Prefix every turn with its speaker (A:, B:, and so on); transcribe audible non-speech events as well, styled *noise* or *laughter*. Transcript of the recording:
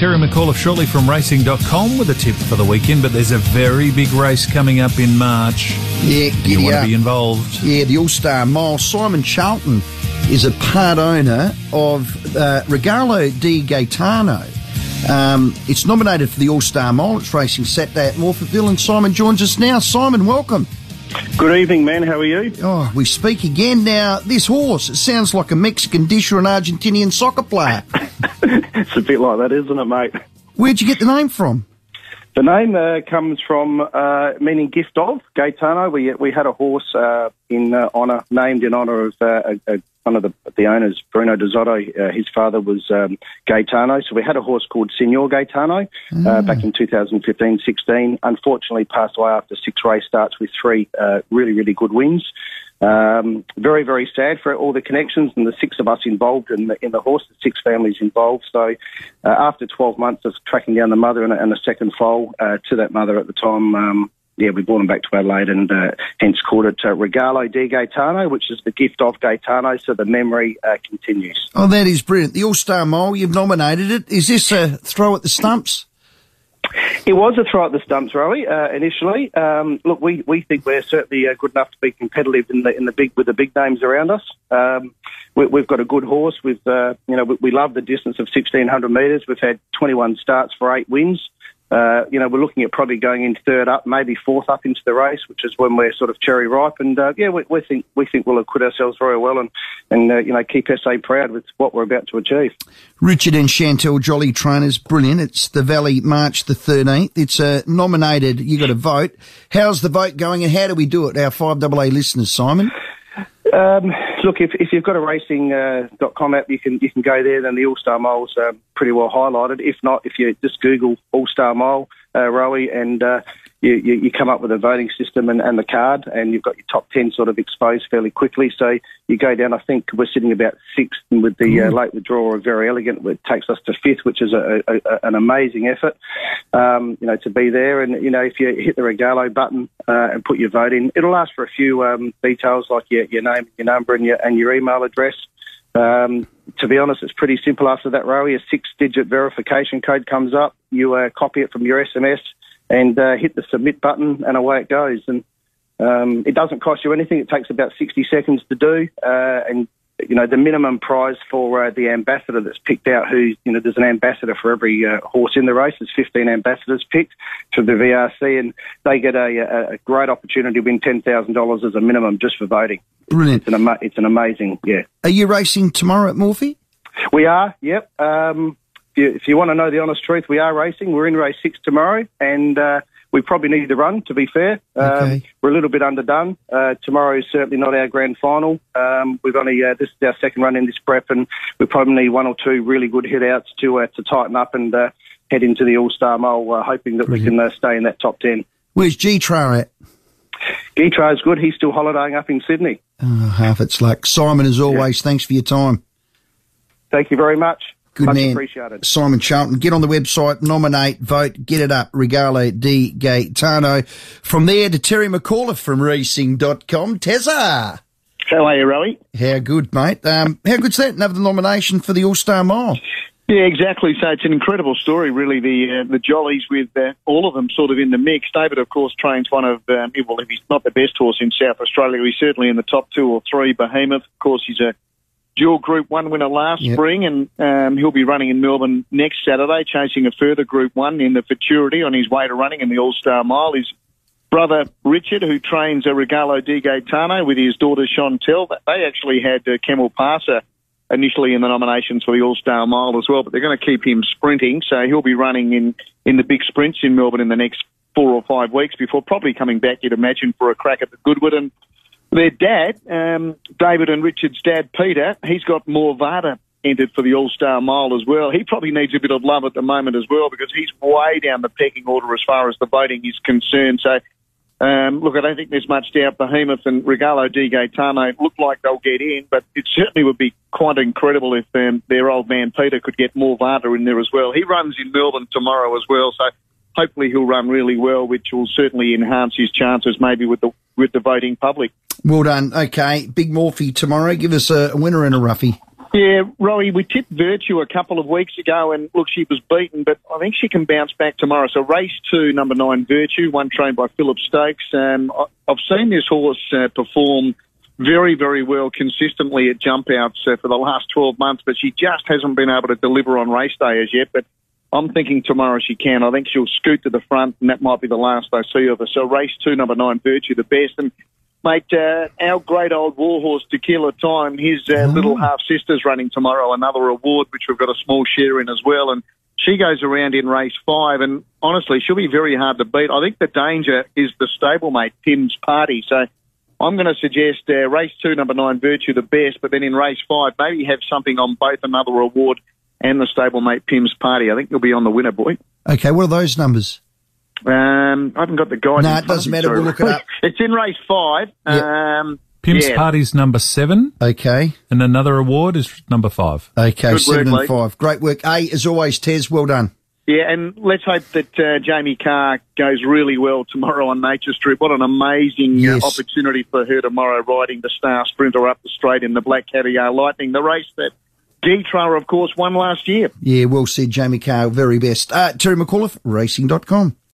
A: Terry McAuliffe shortly from racing.com with a tip for the weekend, but there's a very big race coming up in March.
B: Yeah,
A: You want
B: up.
A: to be involved.
B: Yeah, the All Star Mile. Simon Charlton is a part owner of uh, Regalo di Gaetano. Um, it's nominated for the All Star Mile. It's racing Saturday at Morphettville, and Simon joins us now. Simon, welcome.
C: Good evening, man. How are you?
B: Oh, we speak again now. This horse it sounds like a Mexican dish or an Argentinian soccer player. *laughs*
C: It's a bit like that, isn't it, mate?
B: Where'd you get the name from?
C: The name uh, comes from uh, meaning gift of Gaetano. We we had a horse uh, in uh, honour, named in honour of uh, a, a, one of the, the owners, Bruno Dezotto. Uh, his father was um, Gaetano, so we had a horse called Senor Gaetano uh, back in 2015-16. Unfortunately, passed away after six race starts with three uh, really really good wins. Um, very, very sad for all the connections and the six of us involved in the, in the horse, the six families involved. So, uh, after 12 months of tracking down the mother and a, and a second foal uh, to that mother at the time, um, yeah, we brought him back to Adelaide and uh, hence called it uh, Regalo di Gaetano, which is the gift of Gaetano. So the memory uh, continues.
B: Oh, that is brilliant. The All Star Mile, you've nominated it. Is this a throw at the stumps?
C: It was a throw at the stumps, Rowie. Uh, initially, um, look, we, we think we're certainly uh, good enough to be competitive in the in the big with the big names around us. Um, we, we've got a good horse. With uh, you know, we, we love the distance of sixteen hundred metres. We've had twenty one starts for eight wins. Uh, you know, we're looking at probably going in third up, maybe fourth up into the race, which is when we're sort of cherry ripe. And uh, yeah, we, we think we think we'll acquit ourselves very well and and uh, you know keep SA proud with what we're about to achieve.
B: Richard and Chantel Jolly trainers, brilliant. It's the Valley March the 13th. It's uh, nominated, you got to vote. How's the vote going and how do we do it? Our 5AA listeners, Simon?
C: Um, look, if, if you've got a racing.com app, you can you can go there. Then the All Star Mile's um, pretty well highlighted. If not, if you just Google All Star Mile, uh, Rowie, and uh, you, you, you come up with a voting system and, and the card, and you've got your top ten sort of exposed fairly quickly. So you go down. I think we're sitting about sixth, and with the uh, late withdrawal of Very Elegant, it takes us to fifth, which is a, a, a, an amazing effort. Um, you know, to be there, and you know, if you hit the Regalo button uh, and put your vote in, it'll ask for a few um, details like your, your name, your number, and your and your email address. Um, to be honest, it's pretty simple after that, Rowie. A six-digit verification code comes up. You uh, copy it from your SMS and uh, hit the submit button, and away it goes. And um, it doesn't cost you anything. It takes about 60 seconds to do. Uh, and, you know, the minimum prize for uh, the ambassador that's picked out, who, you know, there's an ambassador for every uh, horse in the race. There's 15 ambassadors picked for the VRC, and they get a, a, great opportunity to win $10,000 as a minimum just for voting.
B: Brilliant.
C: It's an, ama- it's an amazing, yeah.
B: Are you racing tomorrow at Morphy?
C: We are, yep. Um, you, if you want to know the honest truth, we are racing. We're in race six tomorrow, and uh, we probably need to run, to be fair. Um,
B: Okay.
C: We're a little bit underdone. Uh, tomorrow is certainly not our grand final. Um, we've only, uh, this is our second run in this prep, and we probably need one or two really good hit outs to, uh, to tighten up and uh, head into the All Star Mile, uh, hoping that we can uh, stay in that top 10.
B: Where's Gytrash at?
C: Gytrash is good. He's still holidaying up in Sydney.
B: Oh, half its luck. Simon, as always, thanks for your time.
C: Thank you very much.
B: Good
C: Much
B: man.
C: appreciated.
B: Simon Charlton. Get on the website, nominate, vote, get it up. Regalo di Gaetano. From there to Terry McAuliffe from racing.com. Tezza.
D: How are you, Rowie?
B: How good, mate? Um, how good's that? Another nomination for the All Star Mile.
D: Yeah, exactly. So it's an incredible story, really. The uh, the jollies with uh, all of them sort of in the mix. David, of course, trains one of um, well, if he's not the best horse in South Australia, he's certainly in the top two or three. Behemoth, of course, he's a dual Group One winner last
B: Yep.
D: spring, and um, he'll be running in Melbourne next Saturday, chasing a further Group One in the Futurity on his way to running in the All Star Mile. His brother Richard, who trains a Regalo di Gaetano with his daughter Chantel, they actually had uh, Camel Passer initially in the nominations for the All Star Mile as well, but they're going to keep him sprinting, so he'll be running in in the big sprints in Melbourne in the next four or five weeks before probably coming back, you'd imagine, for a crack at the Goodwood. And their dad, um, David and Richard's dad, Peter, he's got more Vada entered for the All Star Mile as well. He probably needs a bit of love at the moment as well because he's way down the pecking order as far as the voting is concerned. So um, look, I don't think there's much doubt Behemoth and Regalo di Gaetano look like they'll get in, but it certainly would be quite incredible if um, their old man Peter could get more Vata in there as well. He runs in Melbourne tomorrow as well, so hopefully he'll run really well, which will certainly enhance his chances maybe with the with the voting public.
B: Well done. Okay, big Morphy tomorrow. Give us a, winner and a roughie.
D: Yeah, Rowie, we tipped Virtue a couple of weeks ago, and look, she was beaten, but I think she can bounce back tomorrow. So, race two, number nine, Virtue, one trained by Philip Stokes. Um, I've seen this horse uh, perform very, very well consistently at jump outs uh, for the last 12 months, but she just hasn't been able to deliver on race day as yet. But I'm thinking tomorrow she can. I think she'll scoot to the front, and that might be the last I see of her. So, race two, number nine, Virtue, the best. And Mate, uh, our great old warhorse, Tequila Time, his uh,
B: Oh.
D: little half sister's running tomorrow, another award which we've got a small share in as well. And she goes around in race five, and honestly, she'll be very hard to beat. I think the danger is the stablemate, Pim's Party. So I'm going to suggest uh, race two, number nine, Virtue, the best, but then in race five, maybe have something on both another award and the stablemate, Pim's Party. I think you'll be on the winner, boy.
B: Okay, what are those numbers?
D: Um, I haven't got the guide.
B: No,
D: in
B: it doesn't
D: me,
B: matter. We'll look it up. *laughs*
D: It's in race five.
B: Yeah.
D: Um,
A: Pim's
D: yeah.
A: Party's number seven,
B: Okay,
A: and another award is number five.
B: okay,
D: Good
B: seven
D: work,
B: and
D: mate.
B: five. Great work. A, as always, Tez, well done.
D: Yeah, and let's hope that uh, Jamie Kah goes really well tomorrow on Nature Strip. What an amazing
B: Yes.
D: uh, opportunity for her tomorrow, riding the Star Sprinter up the straight in the Black Caviar Lightning, the race that Gytrash, of course, won last year.
B: Yeah, well said, Jamie Kah. Very best. Uh, Terry McAuliffe, racing.com.